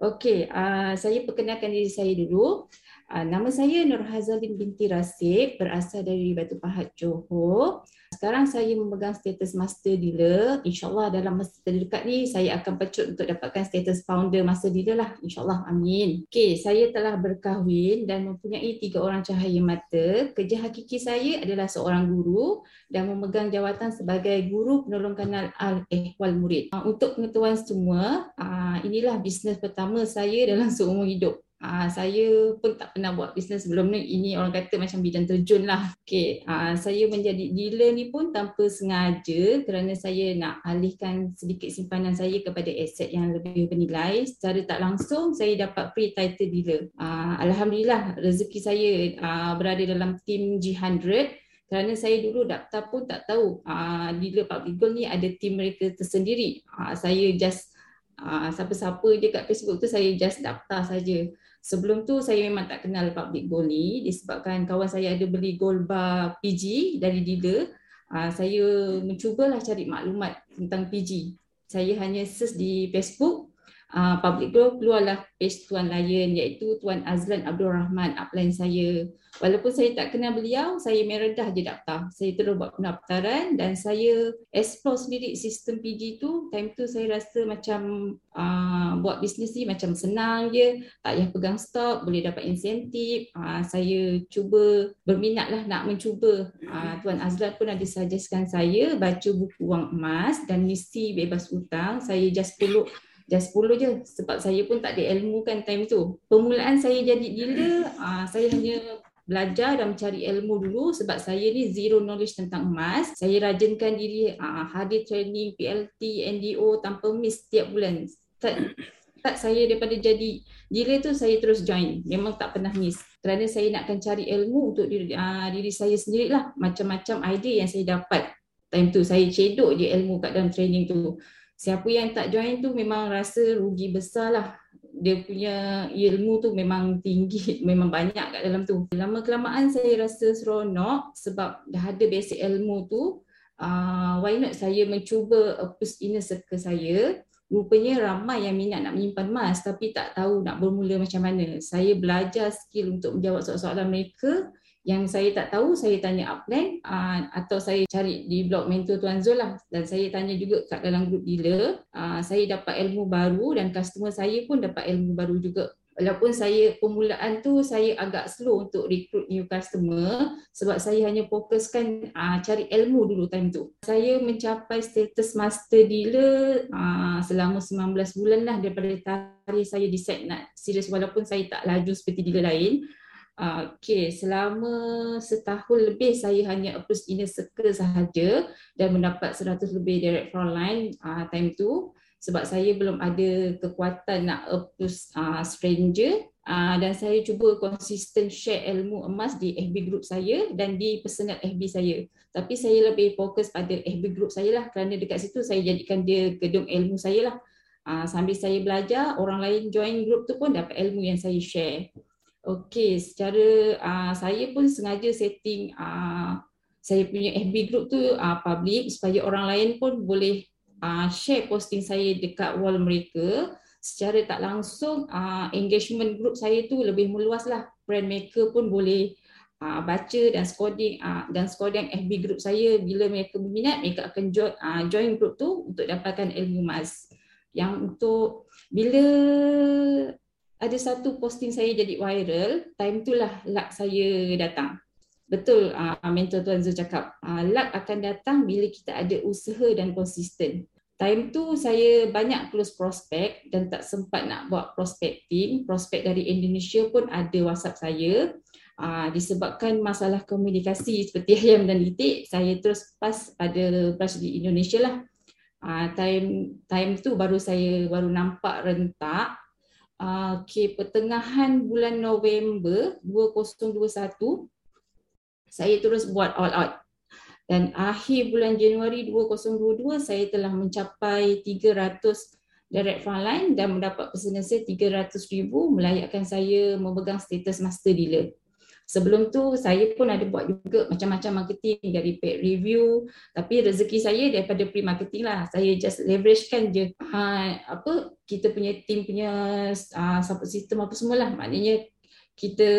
Okey, uh, saya perkenalkan diri saya dulu. Uh, nama saya Nur Hazalin binti Rasib, berasal dari Batu Pahat, Johor. Sekarang saya memegang status master dealer. InsyaAllah dalam masa terdekat ni saya akan pecut untuk dapatkan status founder master dealer lah. InsyaAllah, amin. Okey, saya telah berkahwin dan mempunyai tiga orang cahaya mata. Kerja hakiki saya adalah seorang guru dan memegang jawatan sebagai guru penolong kanal Al-Ehwal Murid. Uh, untuk pengetahuan semua, uh, inilah bisnes pertama saya dalam seumur hidup. Uh, saya pun tak pernah buat bisnes sebelum ni. Ini orang kata macam bidang terjun lah. Okay, uh, saya menjadi dealer ni pun tanpa sengaja kerana saya nak alihkan sedikit simpanan saya kepada aset yang lebih bernilai. Secara tak langsung, saya dapat free title dealer. Uh, Alhamdulillah, rezeki saya uh, berada dalam tim G100 kerana saya dulu daftar pun tak tahu uh, dealer public gold ni ada tim mereka tersendiri. Uh, saya just uh, siapa-siapa je kat Facebook tu saya just daftar saja. Sebelum tu saya memang tak kenal public gold ni disebabkan kawan saya ada beli gold bar PG dari dealer. Uh, saya mencubalah cari maklumat tentang PG. Saya hanya search di Facebook uh, public gold keluarlah page Tuan Lion iaitu Tuan Azlan Abdul Rahman upline saya. Walaupun saya tak kenal beliau, saya meredah je daftar. Saya terus buat pendaftaran dan saya explore sendiri sistem PG tu. Time tu saya rasa macam uh, buat bisnes ni macam senang je. Tak payah pegang stok, boleh dapat insentif. Uh, saya cuba berminat lah nak mencuba. Uh, Tuan Azlan pun ada suggestkan saya baca buku Wang Emas dan misi bebas hutang. Saya just follow just 10 je sebab saya pun tak ada ilmu kan time tu. Permulaan saya jadi dealer, uh, saya hanya belajar dan mencari ilmu dulu sebab saya ni zero knowledge tentang emas. Saya rajinkan diri uh, hadir training PLT, NDO tanpa miss setiap bulan. Tak, tak saya daripada jadi dealer tu saya terus join. Memang tak pernah miss. Kerana saya nakkan cari ilmu untuk diri, uh, diri saya sendirilah. Macam-macam idea yang saya dapat. Time tu saya cedok je ilmu kat dalam training tu. Siapa yang tak join tu memang rasa rugi besar lah dia punya ilmu tu memang tinggi, memang banyak kat dalam tu. Lama kelamaan saya rasa seronok sebab dah ada basic ilmu tu. Uh, why not saya mencuba apus inner circle saya. Rupanya ramai yang minat nak menyimpan emas tapi tak tahu nak bermula macam mana. Saya belajar skill untuk menjawab soalan-soalan mereka. Yang saya tak tahu saya tanya upline uh, atau saya cari di blog mentor Tuan Zul lah. Dan saya tanya juga kat dalam grup dealer uh, saya dapat ilmu baru dan customer saya pun dapat ilmu baru juga walaupun saya permulaan tu saya agak slow untuk recruit new customer sebab saya hanya fokuskan uh, cari ilmu dulu time tu. Saya mencapai status master dealer uh, selama 19 bulan lah daripada tarikh saya decide nak serius. Walaupun saya tak laju seperti dealer lain Uh, okay, selama setahun lebih saya hanya approach inner circle sahaja dan mendapat 100 lebih direct frontline uh, time tu sebab saya belum ada kekuatan nak approach uh, stranger uh, dan saya cuba konsisten share ilmu emas di FB group saya dan di personal FB saya. Tapi saya lebih fokus pada FB group saya lah kerana dekat situ saya jadikan dia gedung ilmu saya lah. Uh, sambil saya belajar, orang lain join group tu pun dapat ilmu yang saya share. Okey, secara uh, saya pun sengaja setting uh, saya punya FB group tu uh, public supaya orang lain pun boleh uh, share posting saya dekat wall mereka secara tak langsung uh, engagement group saya tu lebih meluas lah. Brand maker pun boleh uh, baca dan scoring uh, dan scoring FB group saya. Bila mereka berminat mereka akan join, uh, join group tu untuk dapatkan ilmu mas yang untuk bila ada satu posting saya jadi viral, time itulah luck saya datang. Betul uh, mentor Tuan Zul cakap, uh, luck akan datang bila kita ada usaha dan konsisten. Time tu saya banyak close prospect dan tak sempat nak buat prospecting. Prospect dari Indonesia pun ada WhatsApp saya. Uh, disebabkan masalah komunikasi seperti ayam dan litik, saya terus pas pada branch di Indonesia lah. Uh, time time tu baru saya baru nampak rentak Ah, okay, pertengahan bulan November 2021 saya terus buat all out. Dan akhir bulan Januari 2022 saya telah mencapai 300 direct frontline dan mendapat pesanan saya 300 ribu melayakkan saya memegang status master dealer. Sebelum tu saya pun ada buat juga macam-macam marketing dari paid review tapi rezeki saya daripada pre-marketing lah. Saya just leverage kan je ha, apa kita punya team punya uh, support system apa semualah. Maknanya kita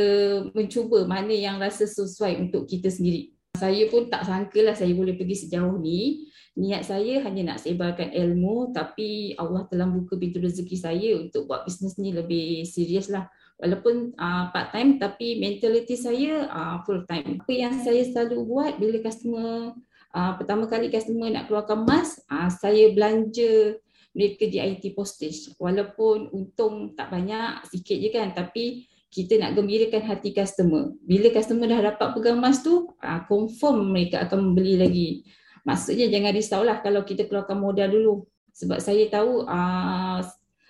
mencuba mana yang rasa sesuai untuk kita sendiri. Saya pun tak sangka lah saya boleh pergi sejauh ni. Niat saya hanya nak sebarkan ilmu tapi Allah telah buka pintu rezeki saya untuk buat bisnes ni lebih serius lah walaupun uh, part time tapi mentality saya uh, full time. Apa yang saya selalu buat bila customer uh, pertama kali customer nak keluarkan mask, uh, saya belanja mereka di IT postage. Walaupun untung tak banyak, sikit je kan tapi kita nak gembirakan hati customer. Bila customer dah dapat pegang mask tu, uh, confirm mereka akan membeli lagi. Maksudnya jangan risaulah kalau kita keluarkan modal dulu. Sebab saya tahu uh,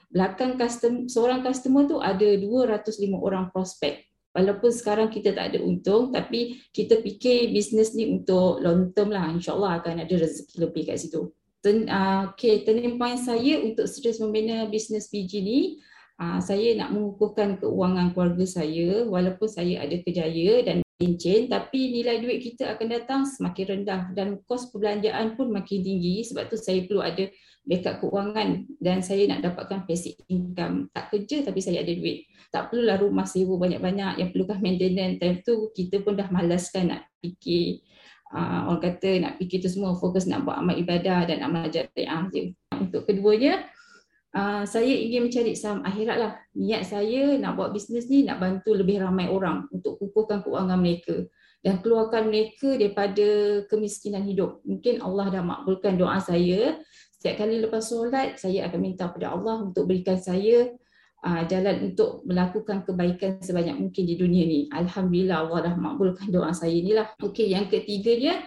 belakang custom, seorang customer tu ada 205 orang prospek. Walaupun sekarang kita tak ada untung tapi kita fikir bisnes ni untuk long term lah. InsyaAllah akan ada rezeki lebih kat situ. Ten, uh, okay, turning point saya untuk serius membina bisnes PG ni saya nak mengukuhkan keuangan keluarga saya walaupun saya ada kejaya dan cincin tapi nilai duit kita akan datang semakin rendah dan kos perbelanjaan pun makin tinggi sebab tu saya perlu ada backup keuangan dan saya nak dapatkan basic income. Tak kerja tapi saya ada duit. Tak perlulah rumah sewa banyak-banyak yang perlukan maintenance. Time tu kita pun dah malas kan nak fikir uh, orang kata nak fikir tu semua fokus nak buat amal ibadah dan amal jariah je. Untuk keduanya, uh, saya ingin mencari saham akhirat lah. Niat saya nak buat bisnes ni nak bantu lebih ramai orang untuk kukuhkan keuangan mereka dan keluarkan mereka daripada kemiskinan hidup. Mungkin Allah dah makbulkan doa saya Setiap kali lepas solat, saya akan minta kepada Allah untuk berikan saya uh, jalan untuk melakukan kebaikan sebanyak mungkin di dunia ni. Alhamdulillah Allah dah makbulkan doa saya ni lah. Okey, yang ketiganya,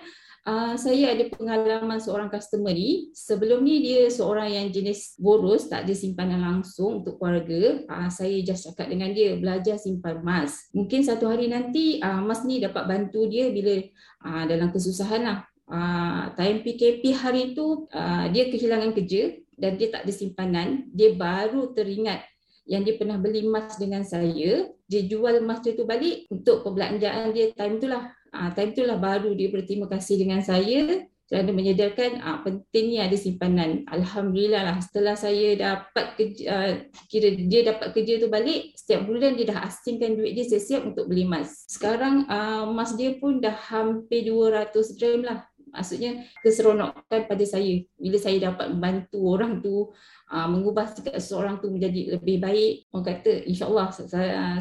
uh, saya ada pengalaman seorang customer ni. Sebelum ni dia seorang yang jenis boros, tak ada simpanan langsung untuk keluarga. Uh, saya just cakap dengan dia, belajar simpan emas. Mungkin satu hari nanti uh, emas ni dapat bantu dia bila uh, dalam kesusahan lah uh, time PKP hari itu uh, dia kehilangan kerja dan dia tak ada simpanan dia baru teringat yang dia pernah beli emas dengan saya dia jual emas dia tu balik untuk perbelanjaan dia time tu lah. Uh, time tu lah baru dia berterima kasih dengan saya kerana menyedarkan uh, pentingnya ada simpanan. Alhamdulillah lah setelah saya dapat kerja, uh, kira dia dapat kerja tu balik setiap bulan dia dah asingkan duit dia siap-siap untuk beli emas. Sekarang emas dia pun dah hampir 200 gram lah maksudnya keseronokan pada saya. Bila saya dapat membantu orang tu uh, mengubah sikap seseorang tu menjadi lebih baik orang kata insyaallah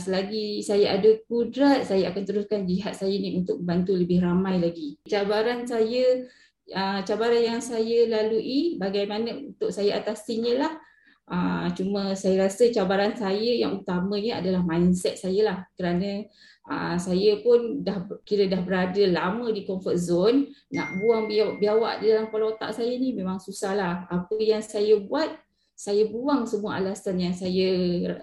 selagi saya ada kudrat saya akan teruskan jihad saya ni untuk membantu lebih ramai lagi. Cabaran saya uh, cabaran yang saya lalui bagaimana untuk saya atasinya lah Uh, cuma saya rasa cabaran saya yang utamanya adalah mindset saya lah. Kerana uh, saya pun dah kira dah berada lama di comfort zone nak buang biawak di dalam kepala otak saya ni memang susah lah apa yang saya buat saya buang semua alasan yang saya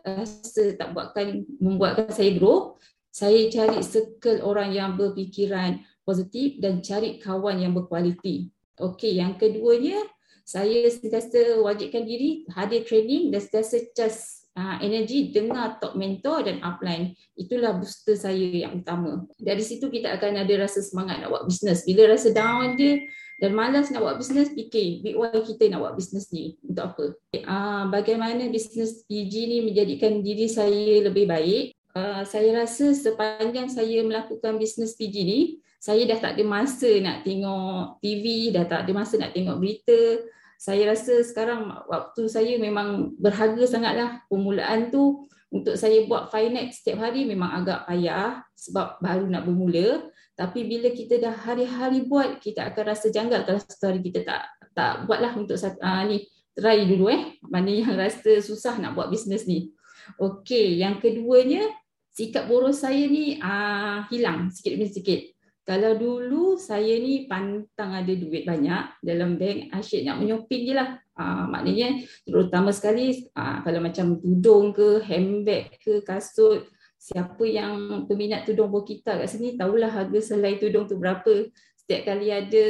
rasa tak buatkan membuatkan saya grow. Saya cari circle orang yang berfikiran positif dan cari kawan yang berkualiti. Okey yang keduanya saya sentiasa wajibkan diri hadir training dan sentiasa just uh, energi dengar top mentor dan upline. Itulah booster saya yang utama. Dari situ kita akan ada rasa semangat nak buat bisnes bila rasa down dia dan malas nak buat bisnes fikir big why kita nak buat bisnes ni? Untuk apa? Uh, bagaimana bisnes PG ni menjadikan diri saya lebih baik? Uh, saya rasa sepanjang saya melakukan bisnes PG ni saya dah tak ada masa nak tengok TV, dah tak ada masa nak tengok berita, saya rasa sekarang waktu saya memang berharga sangatlah. Permulaan tu untuk saya buat finance setiap hari memang agak payah sebab baru nak bermula. Tapi bila kita dah hari-hari buat kita akan rasa janggal kalau satu hari kita tak tak buatlah untuk uh, ni try dulu eh. Mana yang rasa susah nak buat bisnes ni. Okey yang keduanya sikap boros saya ni uh, hilang sikit demi sikit kalau dulu saya ni pantang ada duit banyak dalam bank, asyik nak menyoping je lah. Uh, maknanya terutama sekali uh, kalau macam tudung ke, handbag ke, kasut, siapa yang peminat tudung kita kat sini tahulah harga selai tudung tu berapa. Setiap kali ada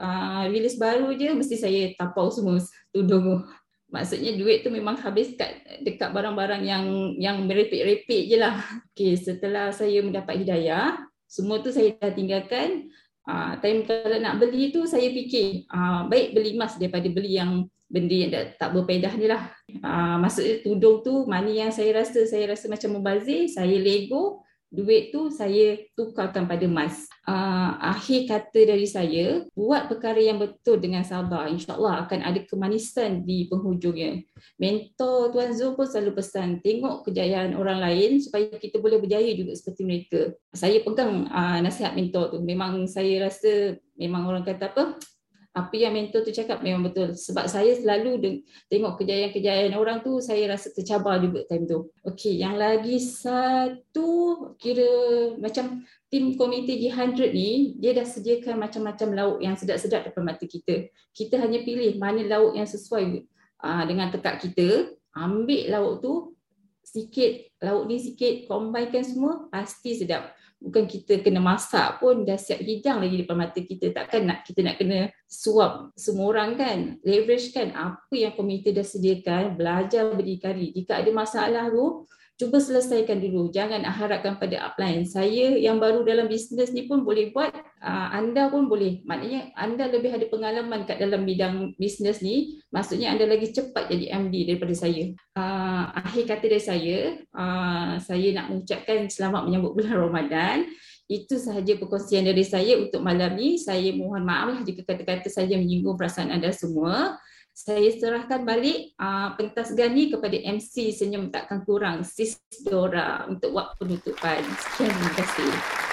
uh, release baru je, mesti saya tapau semua tudung tu. Maksudnya duit tu memang habis kat dekat barang-barang yang yang merepek-repek je lah. Okay, setelah saya mendapat hidayah, semua tu saya dah tinggalkan. Uh, time kalau nak beli tu saya fikir, uh, baik beli emas daripada beli yang benda yang tak berpedah ni lah. Uh, maksudnya tudung tu, money yang saya rasa, saya rasa macam membazir, saya lego, duit tu saya tukarkan pada emas. Uh, akhir kata dari saya, buat perkara yang betul dengan sabar. InsyaAllah akan ada kemanisan di penghujungnya. Mentor Tuan Zul pun selalu pesan, tengok kejayaan orang lain supaya kita boleh berjaya juga seperti mereka. Saya pegang uh, nasihat mentor tu. Memang saya rasa, memang orang kata apa, apa yang mentor tu cakap memang betul sebab saya selalu tengok kejayaan-kejayaan orang tu saya rasa tercabar juga time tu. Okey, yang lagi satu kira macam tim komite G100 ni dia dah sediakan macam-macam lauk yang sedap-sedap depan mata kita. Kita hanya pilih mana lauk yang sesuai uh, dengan tekak kita, ambil lauk tu sikit, lauk ni sikit, combinekan semua pasti sedap bukan kita kena masak pun dah siap hidang lagi depan mata kita takkan nak kita nak kena suap semua orang kan leverage kan apa yang komite dah sediakan belajar berdikari jika ada masalah tu cuba selesaikan dulu. Jangan harapkan pada upline. Saya yang baru dalam bisnes ni pun boleh buat. Uh, anda pun boleh. Maknanya anda lebih ada pengalaman kat dalam bidang bisnes ni. Maksudnya anda lagi cepat jadi MD daripada saya. Uh, akhir kata dari saya, uh, saya nak mengucapkan selamat menyambut bulan Ramadan. Itu sahaja perkongsian dari saya untuk malam ni. Saya mohon maaf lah jika kata-kata saya menyinggung perasaan anda semua saya serahkan balik uh, pentas gani kepada MC Senyum Takkan Kurang, Sis Dora untuk waktu penutupan. Sekian, terima kasih.